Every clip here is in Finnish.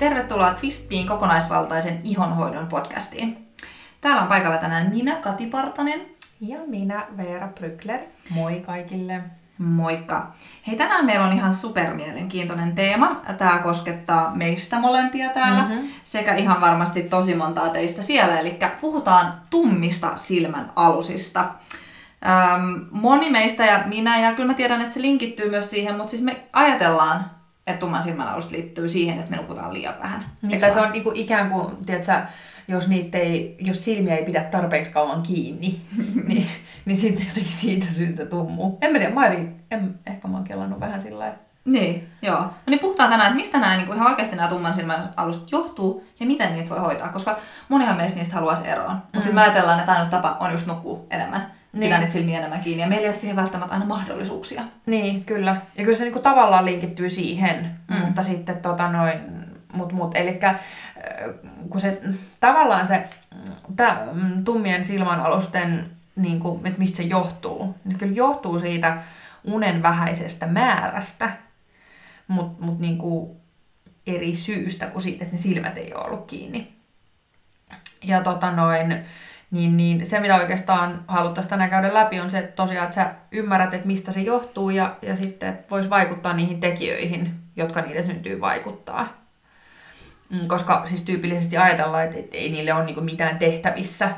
Tervetuloa Twistpiin kokonaisvaltaisen ihonhoidon podcastiin. Täällä on paikalla tänään minä, Kati Partanen. Ja minä, Veera Brykler. Moi kaikille. Moikka. Hei, tänään meillä on ihan supermielenkiintoinen teema. Tämä koskettaa meistä molempia täällä mm-hmm. sekä ihan varmasti tosi montaa teistä siellä. Eli puhutaan tummista silmän alusista. Ähm, moni meistä ja minä, ja kyllä mä tiedän, että se linkittyy myös siihen, mutta siis me ajatellaan, että tumman silmän alus liittyy siihen, että me nukutaan liian vähän. Niin, tai se on niinku ikään kuin, tiedätkö, jos, niitä ei, jos silmiä ei pidä tarpeeksi kauan kiinni, niin, niin sitten jotenkin siitä syystä tummuu. En mä tiedä, mä jotenkin, en, ehkä mä oon kellannut vähän sillä Niin, joo. No niin puhutaan tänään, että mistä nämä niin kuin ihan oikeasti nämä tumman silmän alusta johtuu ja miten niitä voi hoitaa, koska monihan meistä niistä haluaisi eroon. Mutta mm. sitten mä ajatellaan, että ainut tapa on just nukkua enemmän niin. pitää niitä silmiä enemmän kiinni. Ja meillä ei ole siihen välttämättä aina mahdollisuuksia. Niin, kyllä. Ja kyllä se niinku tavallaan linkittyy siihen, mm. mutta sitten tota noin, mut, mut, eli kun se tavallaan se tää, mm, tummien silmänalusten, niin kuin, että mistä se johtuu, niin kyllä johtuu siitä unen vähäisestä määrästä, mutta mut niin kuin eri syystä kuin siitä, että ne silmät ei ole ollut kiinni. Ja tota noin, niin, niin se, mitä oikeastaan haluttaisiin tänään käydä läpi, on se että tosiaan, että sä ymmärrät, että mistä se johtuu ja, ja sitten, että voisi vaikuttaa niihin tekijöihin, jotka niille syntyy vaikuttaa. Mm, koska siis tyypillisesti ajatellaan, että, että ei niille ole niinku mitään tehtävissä.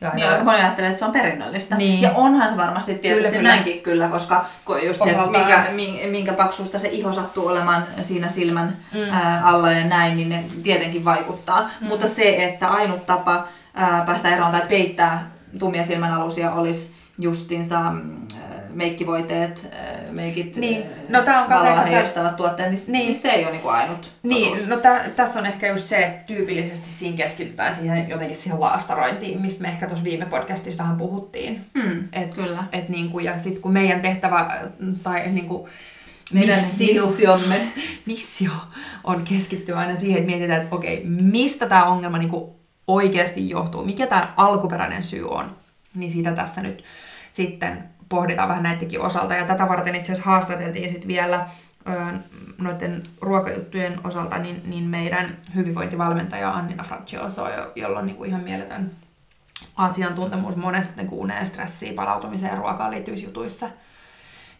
Ja niin, aika moni ajattelee, että se on perinnöllistä. Niin. Ja onhan se varmasti tietysti kyllä, kyllä. näinkin kyllä, koska just se, minkä, minkä paksusta se iho sattuu olemaan siinä silmän mm. alla ja näin, niin ne tietenkin vaikuttaa. Mm. Mutta se, että ainut tapa ää, päästä eroon tai peittää tummia silmänalusia olisi justinsa mm, meikkivoiteet, meikit, niin. no, tää on valoa heijastavat tuotteet, niin, niin. niin, se ei ole niinku ainut Niin, totuus. no tä, tässä on ehkä just se, että tyypillisesti siinä keskitytään siihen jotenkin siihen laastarointiin, mistä me ehkä tuossa viime podcastissa vähän puhuttiin. Hmm, et, kyllä. Et niinku, ja sitten kun meidän tehtävä, tai niinku, meidän missio, missiomme. missio on keskittyä aina siihen, että mietitään, että okei, mistä tämä ongelma niinku oikeasti johtuu, mikä tämä alkuperäinen syy on, niin siitä tässä nyt sitten pohditaan vähän näidenkin osalta. Ja tätä varten itse asiassa haastateltiin sitten vielä noiden ruokajuttujen osalta niin, niin meidän hyvinvointivalmentaja Annina Francioso, jolla on niinku ihan mieletön asiantuntemus monesta niin uneen, stressiin, palautumiseen ja ruokaan liittyvissä jutuissa.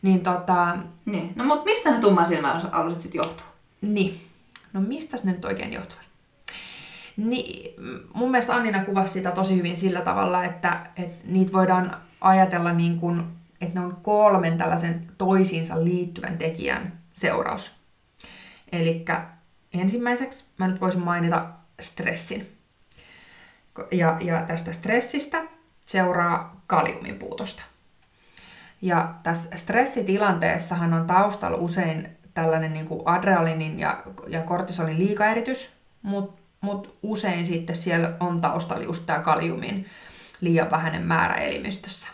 Niin tota... Niin. No mutta mistä ne tumman silmän aluset sitten johtuu? Niin. No mistä ne nyt oikein johtuvat? Niin, mun mielestä Annina kuvasi sitä tosi hyvin sillä tavalla, että, että niitä voidaan ajatella niin kuin, että ne on kolmen tällaisen toisiinsa liittyvän tekijän seuraus. Eli ensimmäiseksi mä nyt voisin mainita stressin. Ja, ja tästä stressistä seuraa kaliumin puutosta. Ja tässä stressitilanteessahan on taustalla usein tällainen niin kuin adrenalinin ja, ja kortisolin liikaeritys, mutta mutta usein sitten siellä on taustalla just tämä kaliumin liian vähäinen määrä elimistössä.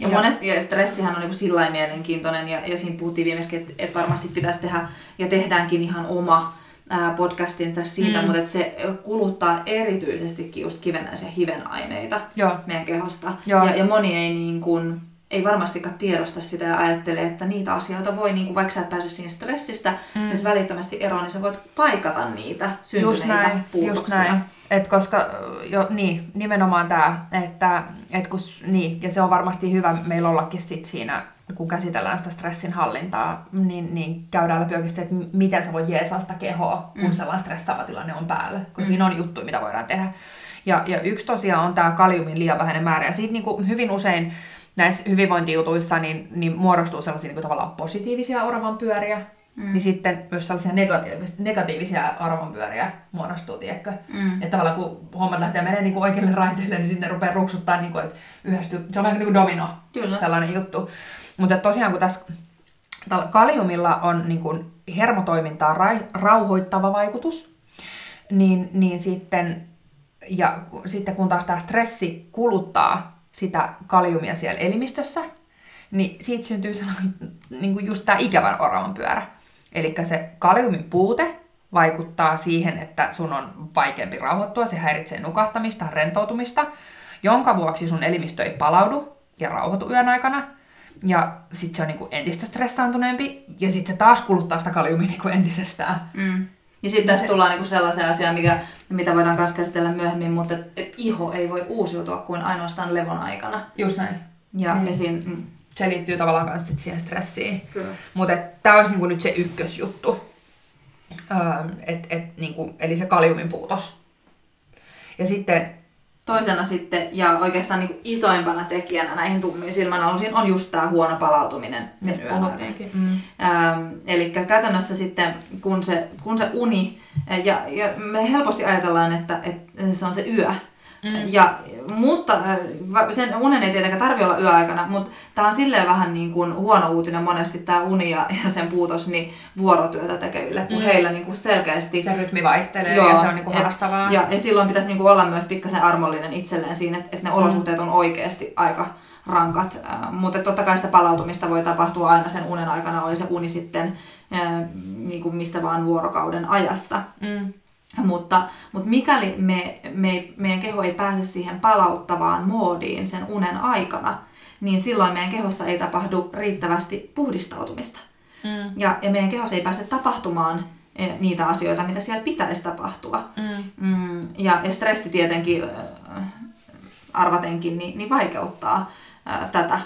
Ja, ja monesti ja stressihän on niin sillä mielenkiintoinen, ja, ja siinä puhuttiin viimeksi, että, että varmasti pitäisi tehdä, ja tehdäänkin ihan oma ää, podcastinsa siitä, mm. mutta se kuluttaa erityisestikin just kivenäisiä hivenaineita Joo. meidän kehosta. Joo. Ja, ja moni ei niin kuin, ei varmastikaan tiedosta sitä ja ajattele, että niitä asioita voi, niin kuin vaikka sä et pääse siinä stressistä mm. nyt välittömästi eroon, niin sä voit paikata niitä syntyneitä just näin, puutoksia. Just näin. Et koska, jo, niin, nimenomaan tämä, että et kun, niin, ja se on varmasti hyvä meillä ollakin sit siinä, kun käsitellään sitä stressin hallintaa, niin, niin käydään läpi oikeasti, että miten sä voit jeesaa sitä kehoa, kun mm. sellainen stressaava tilanne on päällä, kun mm. siinä on juttuja, mitä voidaan tehdä. Ja, ja yksi tosiaan on tämä kaliumin liian vähäinen määrä, ja siitä niin kuin hyvin usein näissä hyvinvointijutuissa niin, niin muodostuu sellaisia niin kuin tavallaan positiivisia oravan pyöriä, mm. niin sitten myös sellaisia negatiivisia, negatiivisia arvonpyöriä muodostuu, tiedätkö? Mm. Että tavallaan kun hommat lähtee menemään niin kuin oikeille raiteille, niin sitten rupeaa ruksuttaa, niin kuin, että yhdestä, se on vähän niin kuin domino, Kyllä. sellainen juttu. Mutta tosiaan kun tässä kaliumilla on niin kuin hermotoimintaa rauhoittava vaikutus, niin, niin sitten, ja sitten kun taas tämä stressi kuluttaa sitä kaliumia siellä elimistössä, niin siitä syntyy sellainen, niin kuin just tämä ikävän oravan pyörä. Eli se kaliumin puute vaikuttaa siihen, että sun on vaikeampi rauhoittua, se häiritsee nukahtamista, rentoutumista, jonka vuoksi sun elimistö ei palaudu ja rauhoitu yön aikana. Ja sitten se on niinku entistä stressaantuneempi, ja sitten se taas kuluttaa sitä kaliumia niinku entisestään. Mm. Ja sitten tässä tullaan niinku sellaisen asiaan, mikä, mitä voidaan myös käsitellä myöhemmin, mutta et, et iho ei voi uusiutua kuin ainoastaan levon aikana. Just näin. Ja mm. esiin, mm. Se liittyy tavallaan myös sit siihen stressiin. Mutta tämä olisi niinku nyt se ykkösjuttu. Öö, et, et, niinku, eli se kaliumin puutos. Ja sitten Toisena sitten, ja oikeastaan niin isoimpana tekijänä näihin tummiin silmänalusiin on just tämä huono palautuminen sen yön. Mm. Ähm, eli käytännössä sitten, kun se, kun se uni, ja, ja me helposti ajatellaan, että, että se on se yö, Mm. Ja, mutta sen unen ei tietenkään tarvi olla yöaikana, mutta tämä on silleen vähän niin kuin huono uutinen monesti tämä uni ja, ja sen puutos niin vuorotyötä tekeville, kun mm. heillä niin kuin selkeästi... Se rytmi vaihtelee joo, ja se on niin kuin haastavaa. Et, ja, ja silloin pitäisi niin kuin olla myös pikkasen armollinen itselleen siinä, että, että ne mm. olosuhteet on oikeasti aika rankat. Äh, mutta totta kai sitä palautumista voi tapahtua aina sen unen aikana, oli se uni sitten äh, niin kuin missä vaan vuorokauden ajassa. Mm. Mutta, mutta mikäli me, me, meidän keho ei pääse siihen palauttavaan moodiin sen unen aikana, niin silloin meidän kehossa ei tapahdu riittävästi puhdistautumista. Mm. Ja, ja meidän kehossa ei pääse tapahtumaan e, niitä asioita, mitä siellä pitäisi tapahtua. Mm. Mm, ja, ja stressi tietenkin, arvatenkin, niin, niin vaikeuttaa ää, tätä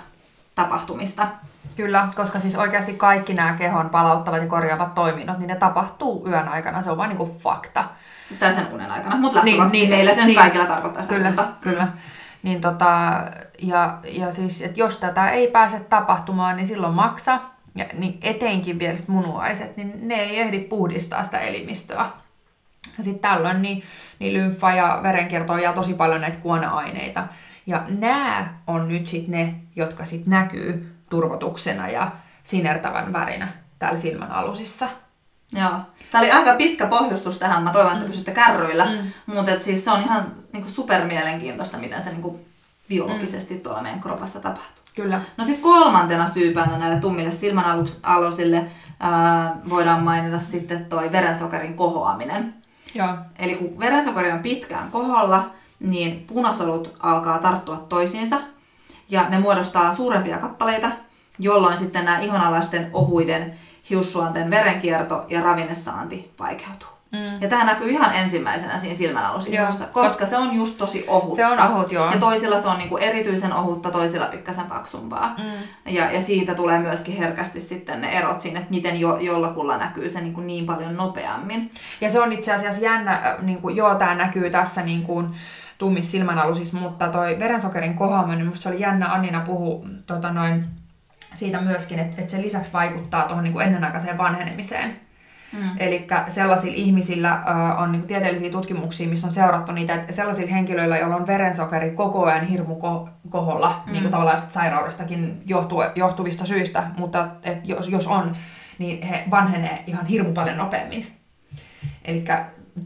tapahtumista. Kyllä, koska siis oikeasti kaikki nämä kehon palauttavat ja korjaavat toiminnot, niin ne tapahtuu yön aikana, se on vain niin fakta. Tai sen unen aikana, mutta niin, niin, meillä sen niin, kaikilla tarkoittaa sitä Kyllä, muuta. kyllä. Niin tota, ja, ja siis, että jos tätä ei pääse tapahtumaan, niin silloin maksa, ja niin etenkin vielä munuaiset, niin ne ei ehdi puhdistaa sitä elimistöä. Ja sitten tällöin niin, niin lymfa ja verenkiertoon jää tosi paljon näitä kuona-aineita. Ja nämä on nyt sitten ne, jotka sitten näkyy turvotuksena ja sinertävän värinä täällä silmän alusissa. Joo. Tämä oli aika pitkä pohjustus tähän. Mä toivon, että mm. pysytte kärryillä. Mm. Mutta siis se on ihan niinku supermielenkiintoista, miten se niinku biologisesti mm. tuolla meidän kropassa tapahtuu. Kyllä. No sitten kolmantena syypäänä näille tummille silmänalusille ää, voidaan mainita sitten toi verensokerin kohoaminen. Joo. Eli kun verensokeri on pitkään koholla, niin punasolut alkaa tarttua toisiinsa ja ne muodostaa suurempia kappaleita, jolloin sitten nämä ihonalaisten ohuiden hiussuonten verenkierto ja ravinnesaanti vaikeutuu. Mm. Ja tämä näkyy ihan ensimmäisenä siinä silmänalusihossa, koska se on just tosi ohutta. Se on ohut, joo. Ja toisilla se on niinku erityisen ohutta, toisilla pikkasen paksumpaa. Mm. Ja, ja siitä tulee myöskin herkästi sitten ne erot siinä, että miten jo, jollakulla näkyy se niinku niin paljon nopeammin. Ja se on itse asiassa jännä, äh, niin kuin, joo, tämä näkyy tässä niin kuin, tummissa silmänalusissa, mutta toi verensokerin kohoaminen, niin musta se oli jännä, Annina puhu tota noin, siitä myöskin, että, että se lisäksi vaikuttaa tuohon niin ennenaikaiseen vanhenemiseen. Mm. Eli sellaisilla ihmisillä äh, on niin tieteellisiä tutkimuksia, missä on seurattu niitä, että sellaisilla henkilöillä, joilla on verensokeri koko ajan hirmu ko- koholla, mm. niin kuin tavallaan sairaudestakin johtu, johtuvista syistä, mutta et jos, jos on, niin he vanhenee ihan hirmu paljon nopeammin. Eli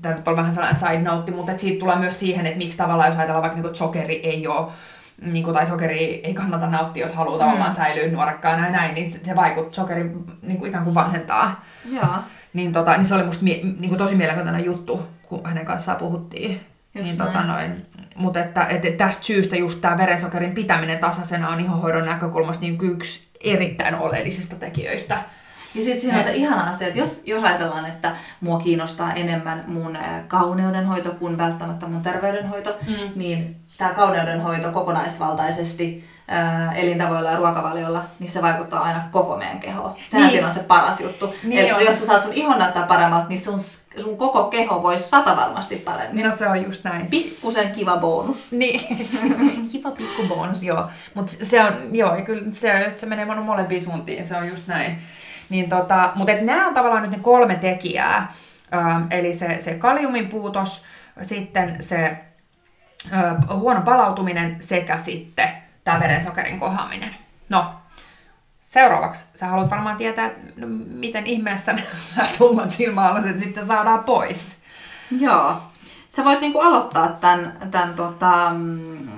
tämä nyt on vähän sellainen side note, mutta siitä tulee myös siihen, että miksi tavallaan, jos ajatellaan vaikka niin sokeri ei ole niin kuin, tai sokeri ei kannata nauttia, jos haluaa mm. tavallaan säilyä nuorekkaana ja näin, niin se vaikuttaa, sokeri niin kuin ikään kuin vanhentaa. Joo. Niin, tota, niin se oli musta mie- niin kuin tosi mielenkiintoinen juttu, kun hänen kanssaan puhuttiin. Just niin, tota, noin, mutta että, että tästä syystä just tämä verensokerin pitäminen tasaisena on ihohoidon näkökulmasta niin yksi erittäin oleellisista tekijöistä. Ja sitten siinä on se ihana asia, että jos, jos ajatellaan, että mua kiinnostaa enemmän mun kauneudenhoito kuin välttämättä mun terveydenhoito, mm. niin tämä kauneudenhoito kokonaisvaltaisesti ää, elintavoilla ja ruokavaliolla, niin se vaikuttaa aina koko meidän kehoon. Sehän niin. siinä on se paras juttu. Niin Eli jos sä saat sun ihon näyttää paremmalta, niin sun, sun koko keho voisi sata varmasti paremmin. No se on just näin. Pikkusen kiva bonus. Niin, kiva pikku bonus, joo. Mutta se on, joo, kyllä se, se menee molempiin suuntiin, se on just näin. Niin tota, mutta nämä on tavallaan nyt ne kolme tekijää. Ö, eli se, se kaliumin puutos, sitten se ö, huono palautuminen sekä sitten tämä verensokerin kohaaminen. No, seuraavaksi sä haluat varmaan tietää, no, miten ihmeessä nämä tummat silmäalaset sitten saadaan pois. Joo. Sä voit niinku aloittaa tämän, tämän tota, mm,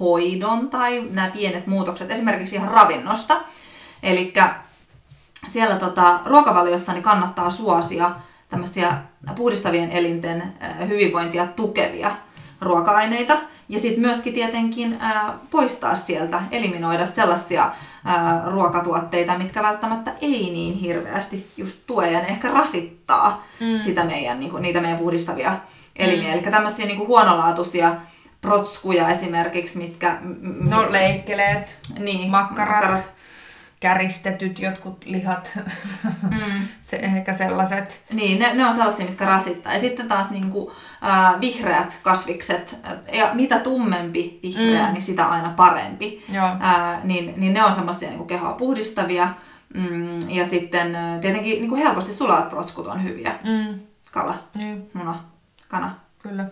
hoidon tai nämä pienet muutokset esimerkiksi ihan ravinnosta. Eli siellä tota, ruokavaliossa niin kannattaa suosia tämmöisiä puhdistavien elinten hyvinvointia tukevia ruoka-aineita ja sitten myöskin tietenkin ää, poistaa sieltä, eliminoida sellaisia ää, ruokatuotteita, mitkä välttämättä ei niin hirveästi just tue ja ne ehkä rasittaa mm. sitä meidän, niinku, niitä meidän puhdistavia elimiä. Mm. Eli tämmöisiä niinku, huonolaatuisia protskuja esimerkiksi, mitkä... M- no leikkeleet, niin, makkarat, makkarat, käristetyt jotkut lihat, mm. se, ehkä sellaiset. Niin, ne, ne on sellaisia, mitkä rasittaa. Ja sitten taas niin kuin, äh, vihreät kasvikset, ja mitä tummempi vihreä, mm. niin sitä aina parempi. Äh, niin, niin ne on semmoisia niin kehoa puhdistavia. Mm, ja sitten tietenkin niin kuin helposti sulaat protskut on hyviä. Mm. Kala, mm. muna, kana. Kyllä.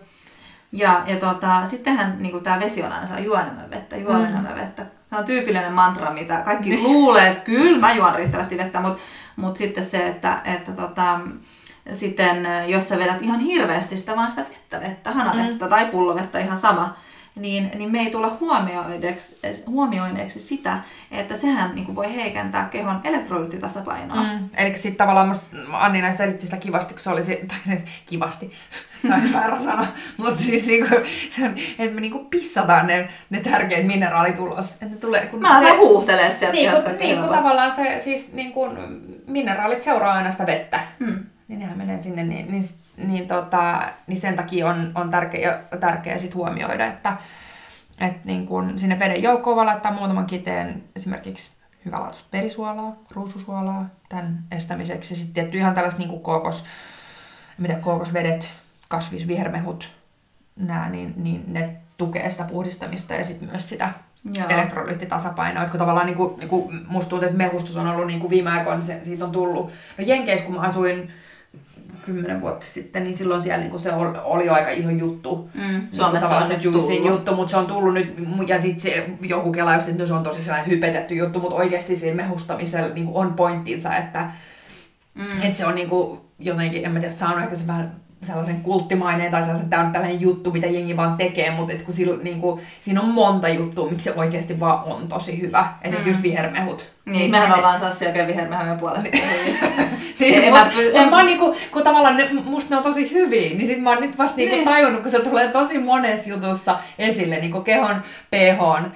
Ja, ja tota, sittenhän niin tämä vesi on aina juo enemmän vettä, juo mm. enemmän vettä. Tämä on tyypillinen mantra, mitä kaikki niin. luulee, että kyllä mä juon riittävästi vettä, mutta mut sitten se, että, että tota, sitten jos sä vedät ihan hirveästi sitä vaan sitä vettä, vettä, hanavettä mm. tai pullovettä ihan sama, niin, niin me ei tulla huomioineeksi sitä, että sehän niin kuin voi heikentää kehon elektrolyyttitasapainoa. Mm. Eli sitten tavallaan musta Anni näistä selitti sitä kivasti, kun se olisi, tai siis kivasti, se on väärä sana, mutta siis niinku, se on, että me niinku pissataan ne, ne tärkeät mineraalit ulos. Että ne tulee, kun Mä se, huuhtelee sieltä niin, kun, niin kun tavallaan se, siis niin kun mineraalit seuraa aina sitä vettä. Hmm. Niin nehän menee sinne, niin, niin niin, tota, niin sen takia on, on tärkeä, tärkeä sit huomioida, että et niin kun sinne veden joukkoon voi laittaa muutaman kiteen esimerkiksi hyvälaatuista perisuolaa, ruususuolaa tämän estämiseksi. Sitten tietty ihan tällaiset niin kookos, mitä kookosvedet, kasvisvihermehut, nämä, niin, niin ne tukee sitä puhdistamista ja sitten myös sitä Joo. elektrolyyttitasapainoa. Että kun tavallaan niin kuin, niin kuin musta tuntuu, että mehustus on ollut niin kuin viime aikoina, se, siitä on tullut. No Jenkeissä, kun mä asuin kymmenen vuotta sitten, niin silloin siellä niin se oli, aika iso juttu. Mm, niin Suomessa on se juicing juttu, mutta se on tullut nyt, ja sitten se joku kela just, että no se on tosi sellainen hypetetty juttu, mutta oikeasti siinä mehustamisella niin on pointtinsa, että, mm. että se on niin kuin, jotenkin, en mä tiedä, saanut ehkä se vähän sellaisen kulttimaineen tai sellaisen tämä on tällainen juttu, mitä jengi vaan tekee, mutta et kun sillä, niin kuin, siinä on monta juttua, miksi se oikeasti vaan on tosi hyvä. Eli mm. just vihermehut. Niin, mehän ollaan Sassi oikein vihermehujen puolesta. niin, en mä, py- en, mä niinku, kun tavallaan ne, musta ne on tosi hyviä, niin sit mä oon nyt vasta niinku niin. tajunnut, kun se tulee tosi monessa jutussa esille, niinku kehon pH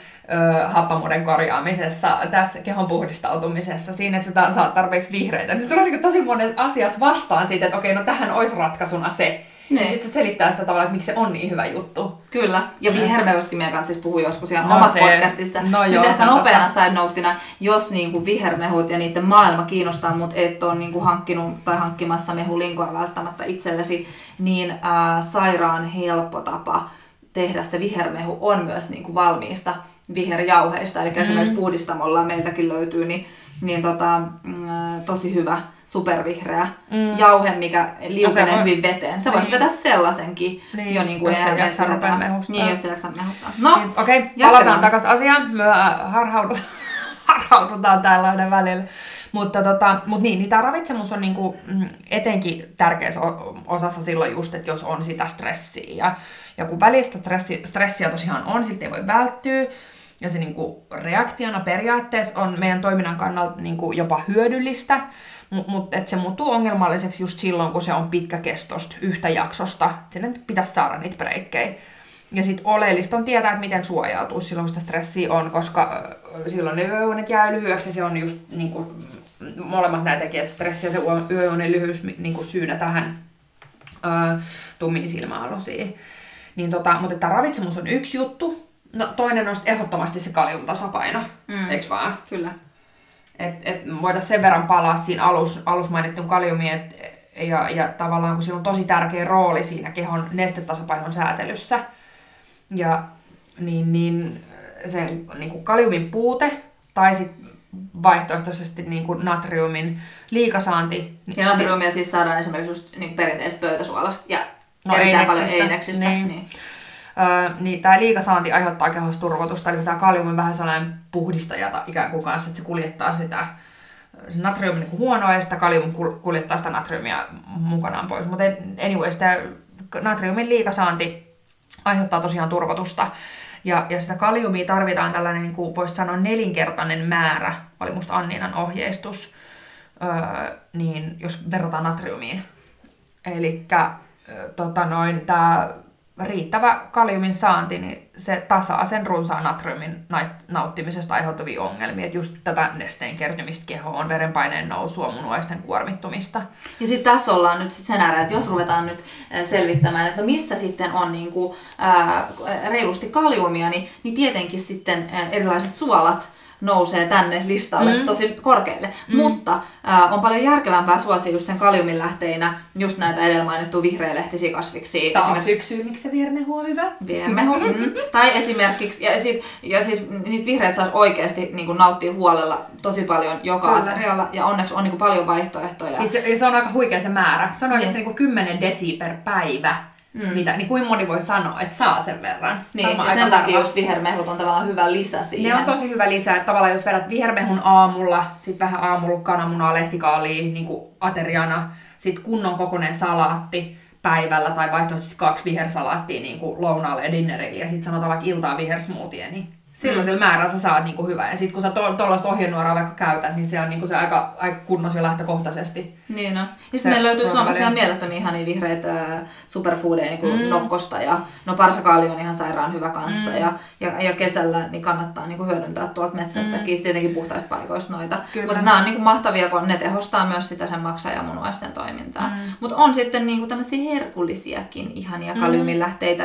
happamuuden korjaamisessa, tässä kehon puhdistautumisessa, siinä, että sä saat tarpeeksi vihreitä. Niin se tulee niin tosi monen asias vastaan siitä, että okei, no tähän olisi ratkaisuna se. Niin. Ja sitten se selittää sitä tavalla, että miksi se on niin hyvä juttu. Kyllä. Ja vihermeustkin meidän kanssa siis puhui joskus ihan no omassa se, podcastissa. No joo, tässä nopeana side noteina, jos niinku vihermehut ja niiden maailma kiinnostaa, mutta et ole niinku hankkinut tai hankkimassa mehulinkoa välttämättä itsellesi, niin ää, sairaan helppo tapa tehdä se vihermehu on myös niinku valmiista viherjauheista, eli mm. esimerkiksi puhdistamolla meiltäkin löytyy, niin, niin tota, mm, tosi hyvä supervihreä mm. jauhe, mikä liukenee no hyvin veteen. Sä voisit niin. vetää sellaisenkin niin. jo niin kuin jos ei jaksa rupea mehustaa. Niin, jos ei jaksa mehustaa. No, niin. Okei, okay, palataan takaisin asiaan. Me harhaudutaan, harhaudutaan täällä välillä. Mutta tota, mut niin, niin tämä ravitsemus on niinku mm, etenkin tärkeässä osassa silloin just, että jos on sitä stressiä. Ja, ja kun välistä stressi, stressiä tosiaan on, silti ei voi välttyä. Ja se niinku reaktiona periaatteessa on meidän toiminnan kannalta niinku jopa hyödyllistä, mutta mut, se muuttuu ongelmalliseksi just silloin, kun se on pitkäkestosta yhtä jaksosta. Sinne pitäisi saada niitä breikkejä. Ja sitten oleellista on tietää, että miten suojautuu silloin, kun sitä stressiä on, koska silloin ne yöunet jää lyhyeksi ja se on just niin kuin, molemmat nämä tekijät, stressi ja se yöunen lyhyys niin kuin syynä tähän ö, tummiin silmäalusiin. Niin tota, mutta että ravitsemus on yksi juttu. No toinen on ehdottomasti se kaliumtasapaino, mm. eikö vaan? Kyllä. Et, et voitaisiin sen verran palaa siinä alus, alus mainittuun kaliumiin, et, ja, ja tavallaan kun sillä on tosi tärkeä rooli siinä kehon nestetasapainon säätelyssä, ja niin, niin sen niin kuin kaliumin puute tai sitten vaihtoehtoisesti niin kuin natriumin liikasaanti. Ja natriumia niin, siis saadaan esimerkiksi just niin perinteisestä pöytäsuolasta ja no, erittäin paljon eineksistä. Niin. Niin. Niin tämä liikasaanti aiheuttaa kehossa turvotusta, eli tämä kalium on vähän sellainen puhdistaja ikään kuin kanssa, että se kuljettaa sitä se natrium niin huonoa ja sitä kalium kuljettaa sitä natriumia mukanaan pois. Mutta anyways, tämä natriumin liikasaanti aiheuttaa tosiaan turvotusta. Ja, ja sitä kaliumia tarvitaan tällainen, niin kuin voisi sanoa, nelinkertainen määrä, oli musta Anninan ohjeistus, öö, niin jos verrataan natriumiin. Eli tota noin, tämä riittävä kaliumin saanti, niin se tasaa sen runsaan natriumin nauttimisesta aiheutuvia ongelmia. Et just tätä nesteen kertymistä kehoon, verenpaineen nousua, munuaisten kuormittumista. Ja sitten tässä ollaan nyt sit sen äärellä, että jos ruvetaan nyt selvittämään, että missä sitten on niinku, ää, reilusti kaliumia, niin, niin tietenkin sitten erilaiset suolat, nousee tänne listalle mm. tosi korkealle. Mm. Mutta äh, on paljon järkevämpää suosia just sen kaliumin lähteinä just näitä edellä mainittuja vihreälehtisiä kasviksia. Taas Esimerk... yksi syy, miksi se viermehu on hyvä. Viermehu. mm. Tai esimerkiksi, ja, sit, ja siis niitä vihreät saisi oikeasti niin nauttia huolella tosi paljon joka aterialla. Ja onneksi on niin paljon vaihtoehtoja. Siis se, se on aika huikea se määrä. Se on oikeasti niin. niin 10 desi per päivä Mm. Mitä, niin kuin moni voi sanoa, että saa sen verran. Niin, ja sen takia just vihermehut on tavallaan hyvä lisä siihen. Ne on tosi hyvä lisä, että tavallaan jos vedät vihermehun aamulla, sitten vähän aamulla kananmunaa, lehtikaalia niin kuin ateriana, sitten kunnon kokoinen salaatti päivällä tai vaihtoehtoisesti kaksi vihersalaattia niin kuin lounaalle ja dinnerille ja sitten sanotaan vaikka iltaa vihersmoothie, niin Sellaisella mm. määrällä sä saat niinku hyvää. Ja sitten kun sä tuollaista to, ohjenuoraa vaikka käytät, niin se on niinku se aika, aika kunnos jo lähtökohtaisesti. Niin no. Ja sitten meillä löytyy Suomesta ihan mielettömiä ihan niin vihreitä äh, superfoodeja niin kuin mm. nokkosta. Ja no parsakaali on ihan sairaan hyvä kanssa. Mm. Ja, ja, ja, kesällä niin kannattaa niin kuin hyödyntää tuolta metsästäkin, mm. tietenkin puhtaista paikoista noita. Mutta nämä on niin kuin mahtavia, kun ne tehostaa myös sitä sen maksajamunuaisten toimintaa. Mm. Mutta on sitten niin kuin tämmöisiä herkullisiakin ihania mm.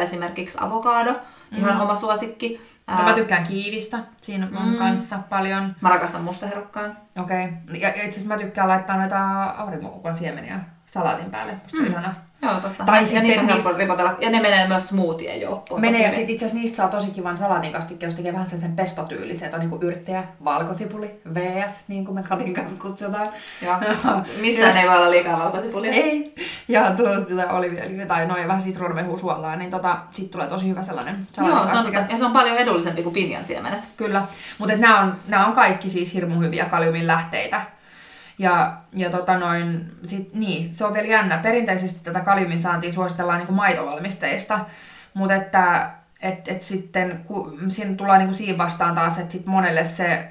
esimerkiksi avokado ihan mm. oma suosikki. Ää... mä tykkään kiivistä, siinä on mm. kanssa paljon. Mä rakastan mustaherukkaan. Okei. Okay. Ja, itse asiassa mä tykkään laittaa noita aurinkokukan siemeniä salaatin päälle. Musta mm. ihana. Joo, totta. Tai ja sitten niitä on niistä... ripotella. Ja ne menee myös smoothien joukkoon. Menee ja sitten itse asiassa niistä saa tosi kivan salaatin kastikkeen, jos tekee vähän sen, sen pestotyylisen, että on niinku yrttejä, valkosipuli, VS, niin kuin me Katin kanssa kutsutaan. Joo. Missään ei voi olla liikaa valkosipulia. Ei. Ja tuollaista jotain oliviöljyä tai noin vähän sitruunamehua suolaa, niin tota, sit tulee tosi hyvä sellainen Joo, se on, ja se on paljon edullisempi kuin pinjan siemenet. Kyllä. Mutta nämä on, on kaikki siis hirmu hyviä kaliumin lähteitä. Ja, ja tota noin, sit, niin, se on vielä jännä. Perinteisesti tätä kaliumin saantia suositellaan niin kuin maitovalmisteista, mutta että et, et sitten kun siinä tulee niin kuin siinä vastaan taas, että sit monelle se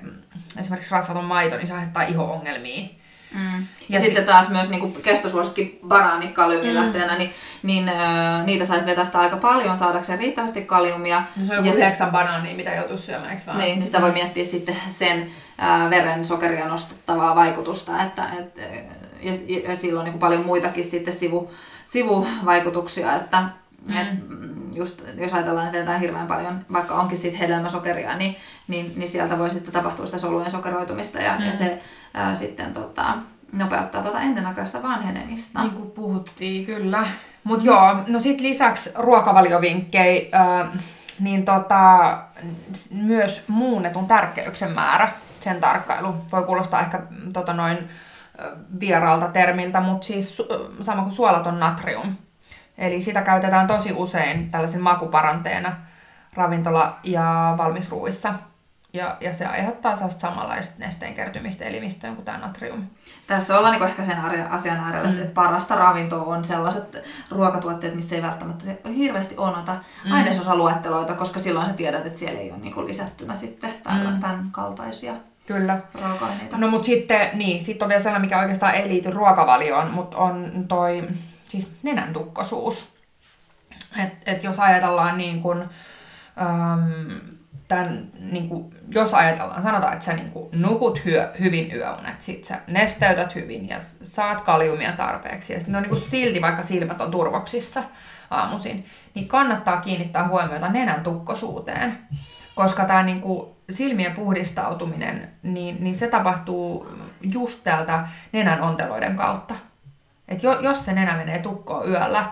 esimerkiksi rasvaton maito, niin se aiheuttaa iho-ongelmia. Mm. Ja, ja sit... sitten taas myös niin kestosuosikki banaani kaliumilähteenä, mm. niin, niin ö, niitä saisi vetästä aika paljon saadakseen riittävästi kaliumia. No se on joku yhdeksän banaania, mitä joutuu syömään, eikö vaan? Niin, niin sitä voi miettiä sitten sen veren sokeria nostettavaa vaikutusta, että, et, ja, ja silloin niin paljon muitakin sitten sivu, sivuvaikutuksia, että mm. et, just jos ajatellaan, että jotain hirveän paljon, vaikka onkin siitä hedelmäsokeria, niin, niin, niin sieltä voi sitten tapahtua sitä solujen sokeroitumista ja, mm. ja se ää, sitten tota, nopeuttaa tuota ennenaikaista vanhenemista. Niin kuin puhuttiin, kyllä. Mutta joo, no sitten lisäksi ruokavaliovinkkejä, ää, niin tota, myös muunnetun tärkeyksen määrä, sen tarkkailu. Voi kuulostaa ehkä tota noin vieraalta termiltä, mutta siis sama kuin suolaton natrium. Eli sitä käytetään tosi usein tällaisen makuparanteena ravintola- ja valmisruuissa. Ja, ja se aiheuttaa sellaista samanlaista nesteen kertymistä elimistöön kuin tämä natrium. Tässä ollaan niin ehkä sen asian äärellä, mm. että parasta ravintoa on sellaiset ruokatuotteet, missä ei välttämättä hirveästi ole noita mm. ainesosaluetteloita, koska silloin sä tiedät, että siellä ei ole niin lisättynä sitten mm. tämän kaltaisia Kyllä. raaka-aineita. No mutta sitten, niin, sitten on vielä sellainen, mikä oikeastaan ei liity ruokavalioon, mutta on toi siis nenän tukkosuus. Et, et jos ajatellaan niin kun, äm, tämän, niin kuin, jos ajatellaan, sanotaan, että sä niin kuin, nukut hyö, hyvin yöunet, sit sä nesteytät hyvin ja saat kaliumia tarpeeksi, ja sitten on niin silti, vaikka silmät on turvoksissa aamuisin, niin kannattaa kiinnittää huomiota nenän tukkosuuteen, koska tämä niin kuin, silmien puhdistautuminen, niin, niin se tapahtuu just täältä nenän onteloiden kautta. Et jo, jos se nenä menee tukkoon yöllä,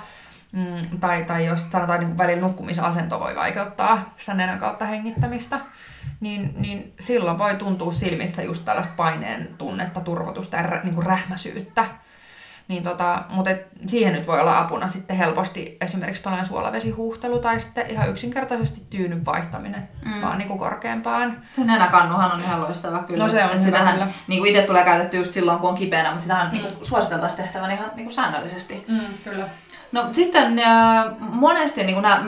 mm, tai, tai jos sanotaan niin välillä nukkumisasento voi vaikeuttaa sitä nenän kautta hengittämistä, niin, niin silloin voi tuntua silmissä just tällaista paineen tunnetta, turvotusta ja niin kuin rähmäsyyttä. Niin tota, mutta et siihen nyt voi olla apuna sitten helposti esimerkiksi tällainen suolavesihuhtelu tai sitten ihan yksinkertaisesti tyynyn vaihtaminen mm. vaan niin kuin korkeampaan. Se nenäkannuhan on ihan loistava kyllä. No se on Et sitähän, kyllä. Niin kuin itse tulee käytetty just silloin, kun on kipeänä, mutta sitähän mm. niin kuin suositeltaisiin tehtävän ihan niin kuin säännöllisesti. Mm, kyllä. No sitten äh, monesti niin nämä,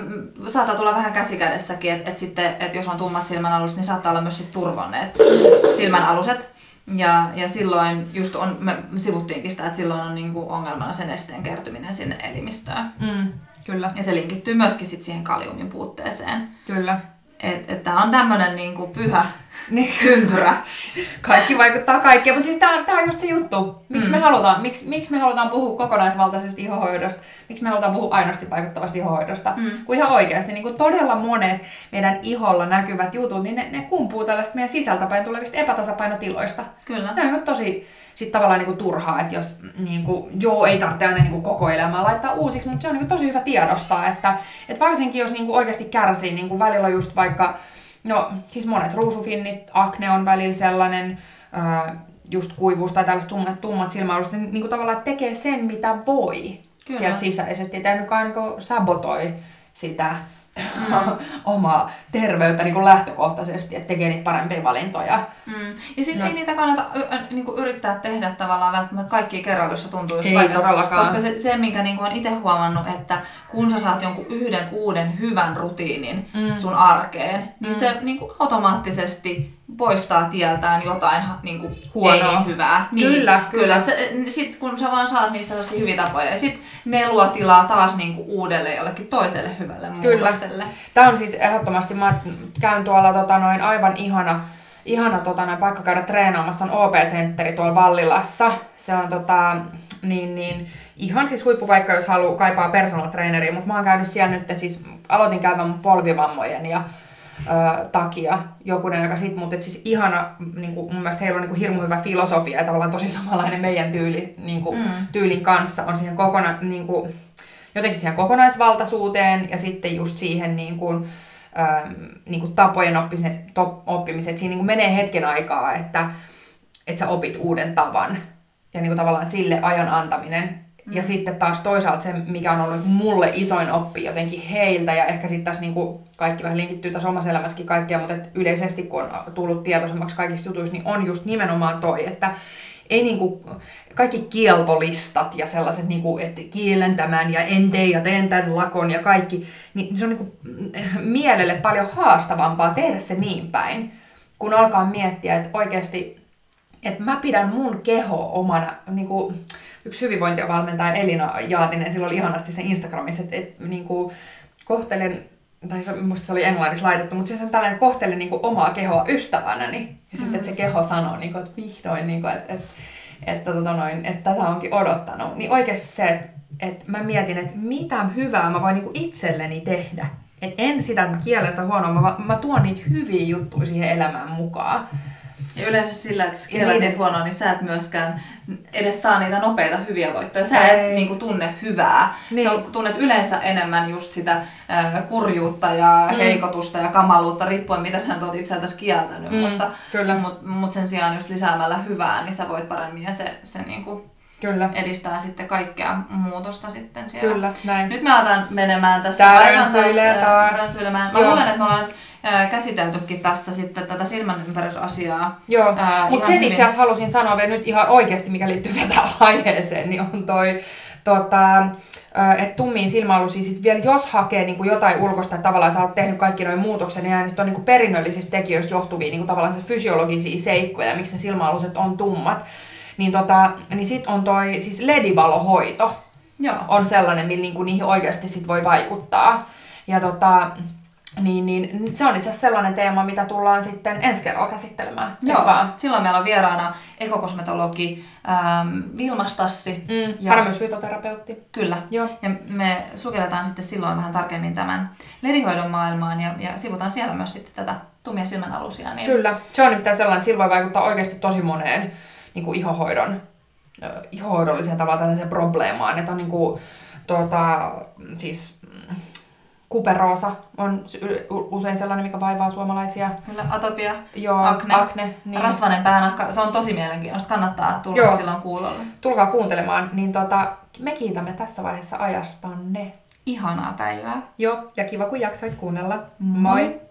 saattaa tulla vähän käsikädessäkin, että et sitten, et jos on tummat silmän aluset, niin saattaa olla myös sit turvonneet silmän aluset. Ja, ja silloin just on, me sivuttiinkin sitä, että silloin on niinku ongelmana sen esteen kertyminen sinne elimistöön. Mm, Kyllä. Ja se linkittyy myöskin sit siihen kaliumin puutteeseen. Kyllä. Että et tämä on tämmöinen niinku pyhä Niin. Ympyrä. Kaikki vaikuttaa kaikkeen, mutta siis tää, tää on just se juttu. Miksi mm. me halutaan, miksi, miksi me halutaan puhua kokonaisvaltaisesta ihohoidosta, miksi me halutaan puhua ainoasti vaikuttavasta ihohoidosta, mm. kun ihan oikeasti niin kuin todella monet meidän iholla näkyvät jutut, niin ne, ne kumpuu tällaista meidän sisältäpäin tulevista epätasapainotiloista. Kyllä. Se on niin tosi sit tavallaan niin kuin turhaa, että jos niin kuin, joo, ei tarvitse aina niin kuin koko elämää laittaa uusiksi, mutta se on niin kuin tosi hyvä tiedostaa, että, että varsinkin jos niin kuin oikeasti kärsii niin kuin välillä just vaikka, no siis monet ruusufinnit, akne on välillä sellainen, ää, just kuivuus tai tällaiset tummat, tummat silmäalust, niin, niin kuin tavallaan tekee sen, mitä voi Kyllä. sieltä sisäisesti, että ei nytkään niin kuin sabotoi sitä mm. omaa terveyttä niin kuin lähtökohtaisesti, että tekee niitä parempia valintoja. Mm. Ja sitten No. ei niitä kannata y- y- niinku yrittää tehdä tavallaan välttämättä kaikki kerralla, jos se tuntuu just Ei vaikka- todellakaan. Koska se, se minkä niinku on itse huomannut, että kun sä saat jonkun yhden uuden hyvän rutiinin Mm. sun arkeen, niin Mm. se niinku automaattisesti poistaa tieltään jotain ha- niinku Huonoa. ei niin hyvää. Niin, Kyllä, kyllä. kyllä. Se, sit kun sä vaan saat niistä sellaisia hyviä tapoja, ja sit ne luo tilaa taas niinku uudelle jollekin toiselle hyvälle Kyllä. muutokselle. Tämä on siis ehdottomasti, mä käyn tuolla tota, noin aivan ihana, ihana tota, noin paikka käydä treenaamassa, on OP-sentteri tuolla Vallilassa. Se on tota, niin, niin, ihan siis huippupaikka, jos haluaa kaipaa personal traineria, mutta mä oon käynyt siellä nyt, siis aloitin käymään mun polvivammojen ja ö, takia jokunen aika sitten, mutta siis ihana, niin kuin, mun mielestä heillä on niin kuin hirmu hyvä filosofia ja tavallaan tosi samanlainen meidän tyyli, niin kuin, Mm. tyylin kanssa on siihen kokona, niin kuin, jotenkin siihen kokonaisvaltaisuuteen ja sitten just siihen niin kuin, äm, niin kuin tapojen oppimiseen. Että siinä niin kuin menee hetken aikaa, että, että sä opit uuden tavan ja niin kuin tavallaan sille ajan antaminen. Mm. Ja sitten taas toisaalta se, mikä on ollut mulle isoin oppi jotenkin heiltä, ja ehkä sitten tässä niin kuin kaikki vähän linkittyy tässä omassa elämässäkin kaikkea, mutta et yleisesti kun on tullut tietoisemmaksi kaikista jutuista, niin on just nimenomaan toi, että ei niinku, kaikki kieltolistat ja sellaiset, niinku, että kielen tämän ja en tee ja teen tämän lakon ja kaikki, niin se on niinku mielelle paljon haastavampaa tehdä se niin päin, kun alkaa miettiä, että oikeasti, että mä pidän mun keho omana, niinku, yksi hyvinvointivalmentaja Elina Jaatinen, sillä oli ihanasti se Instagramissa, että, että niinku, kohtelen tai se, musta se oli englanniksi laitettu, mutta siis on tällainen kohtele niin omaa kehoa ystävänäni. Ja mm-hmm. sitten että se keho sanoo, niin kuin, että vihdoin, niin kuin, että, että, että, tota noin, että tätä onkin odottanut. Niin oikeasti se, että, että mä mietin, että mitä hyvää mä voin niin kuin itselleni tehdä. Et en sitä, että mä kielen sitä huonoa, mä, mä tuon niitä hyviä juttuja siihen elämään mukaan. Ja yleensä sillä, että Ja kielät niiden- niitä huonoa, niin sä et myöskään edes saa niitä nopeita hyviä voittoja. Sä Ei. et niinku tunne hyvää. Niin. Sä tunnet yleensä enemmän just sitä äh, kurjuutta ja Mm. heikotusta ja kamaluutta, riippuen mitä sä oot itseltäsi kieltänyt. Mm, mutta, kyllä. Mut, mut sen sijaan just lisäämällä hyvää, niin sä voit paremmin ja se, se niinku Kyllä, edistää sitten kaikkea muutosta sitten siellä. kyllä, näin. Nyt me aletaan menemään tässä aivan taas. rönsyilemään. Mä luulen, että me ollaan käsiteltykin tässä sitten tätä silmänympärisasiaa. Joo, mutta sen itse asiassa halusin sanoa vielä nyt ihan oikeasti, mikä liittyy vielä tähän aiheeseen, niin on toi, tota, että tummiin silmäalusiin sit vielä, jos hakee niin kuin jotain ulkoista, että tavallaan sä oot tehnyt kaikki noin muutoksen, niin sitten on niin kuin perinnöllisistä tekijöistä johtuvia niin kuin tavallaan se fysiologisia seikkoja, miksi ne silmäaluset on tummat, niin, tota, niin sit on toi siis ledivalohoito Joo. on sellainen, millä niinku niihin oikeasti sit voi vaikuttaa. Ja tota, niin, niin, se on itse asiassa sellainen teema, mitä tullaan sitten ensi kerralla käsittelemään. Joo, vaan? silloin meillä on vieraana ekokosmetologi ähm, Vilmas Tassi. Mm, Ja- hän on myös fytoterapeutti. Kyllä. Joo. Ja me sukelletaan sitten silloin vähän tarkemmin tämän ledihoidon maailmaan ja, ja sivutaan siellä myös sitten tätä tummia silmänalusia. Niin Kyllä. Se on nimittäin sellainen, että sillä voi vaikuttaa oikeasti tosi moneen niin kuin ihohoidon, ihohoidolliseen tavallaan tällaiseen probleemaan. Että on niin kuin, tuota, siis kuperoosa on usein sellainen, mikä vaivaa suomalaisia. Kyllä, atopia, Joo, Akne. akne niin. rasvainen päänahka, se on tosi mielenkiintoista. Kannattaa tulla Joo. silloin kuulolle. tulkaa kuuntelemaan, niin tota, me kiitämme tässä vaiheessa ajastanne. Ihanaa päivää. Joo, ja kiva kun jaksoit kuunnella. Moi. Moi!